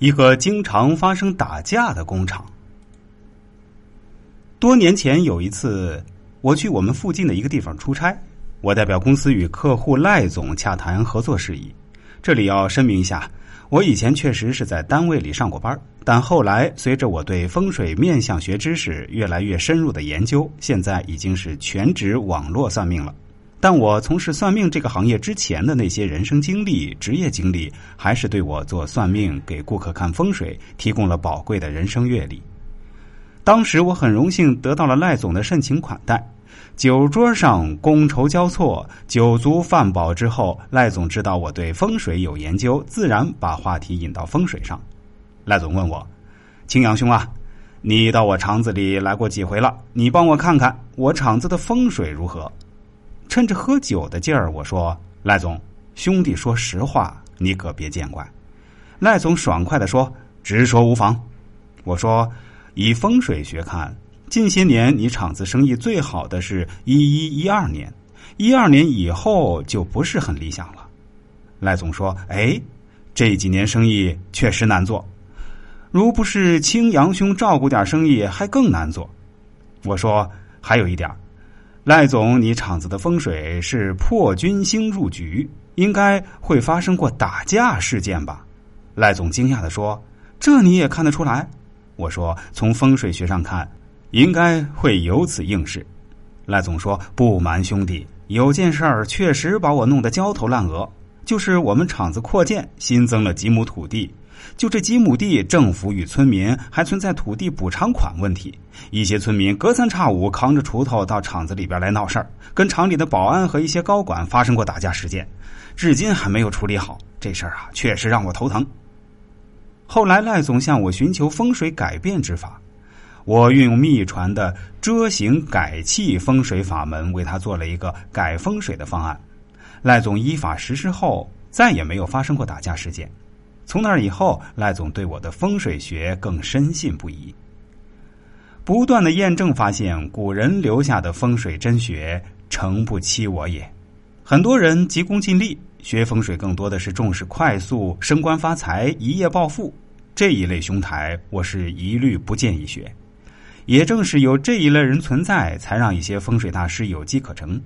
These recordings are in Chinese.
一个经常发生打架的工厂。多年前有一次，我去我们附近的一个地方出差，我代表公司与客户赖总洽谈合作事宜。这里要声明一下，我以前确实是在单位里上过班，但后来随着我对风水面相学知识越来越深入的研究，现在已经是全职网络算命了。但我从事算命这个行业之前的那些人生经历、职业经历，还是对我做算命、给顾客看风水提供了宝贵的人生阅历。当时我很荣幸得到了赖总的盛情款待，酒桌上觥筹交错，酒足饭饱之后，赖总知道我对风水有研究，自然把话题引到风水上。赖总问我：“青阳兄啊，你到我厂子里来过几回了？你帮我看看我厂子的风水如何？”趁着喝酒的劲儿，我说：“赖总，兄弟说实话，你可别见怪。”赖总爽快的说：“直说无妨。”我说：“以风水学看，近些年你厂子生意最好的是一一一二年，一二年以后就不是很理想了。”赖总说：“哎，这几年生意确实难做，如不是青阳兄照顾点生意，还更难做。”我说：“还有一点。”赖总，你厂子的风水是破军星入局，应该会发生过打架事件吧？赖总惊讶的说：“这你也看得出来？”我说：“从风水学上看，应该会有此应试。”赖总说：“不瞒兄弟，有件事儿确实把我弄得焦头烂额，就是我们厂子扩建，新增了几亩土地。”就这几亩地，政府与村民还存在土地补偿款问题。一些村民隔三差五扛着锄头到厂子里边来闹事儿，跟厂里的保安和一些高管发生过打架事件，至今还没有处理好。这事儿啊，确实让我头疼。后来赖总向我寻求风水改变之法，我运用秘传的遮形改气风水法门，为他做了一个改风水的方案。赖总依法实施后，再也没有发生过打架事件。从那以后，赖总对我的风水学更深信不疑。不断的验证发现，古人留下的风水真学诚不欺我也。很多人急功近利，学风水更多的是重视快速升官发财、一夜暴富这一类兄台，我是一律不建议学。也正是有这一类人存在，才让一些风水大师有机可乘。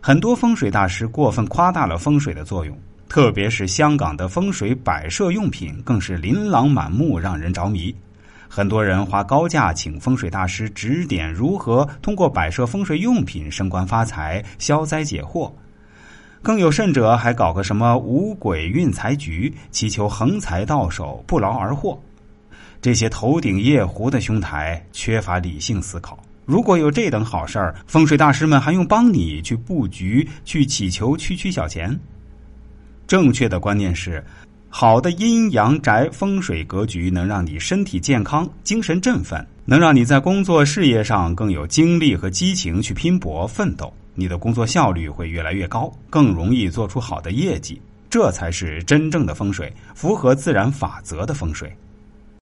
很多风水大师过分夸大了风水的作用。特别是香港的风水摆设用品更是琳琅满目，让人着迷。很多人花高价请风水大师指点如何通过摆设风水用品升官发财、消灾解惑。更有甚者，还搞个什么五鬼运财局，祈求横财到手、不劳而获。这些头顶夜壶的兄台缺乏理性思考。如果有这等好事儿，风水大师们还用帮你去布局、去祈求区区小钱？正确的观念是，好的阴阳宅风水格局能让你身体健康、精神振奋，能让你在工作事业上更有精力和激情去拼搏奋斗。你的工作效率会越来越高，更容易做出好的业绩。这才是真正的风水，符合自然法则的风水。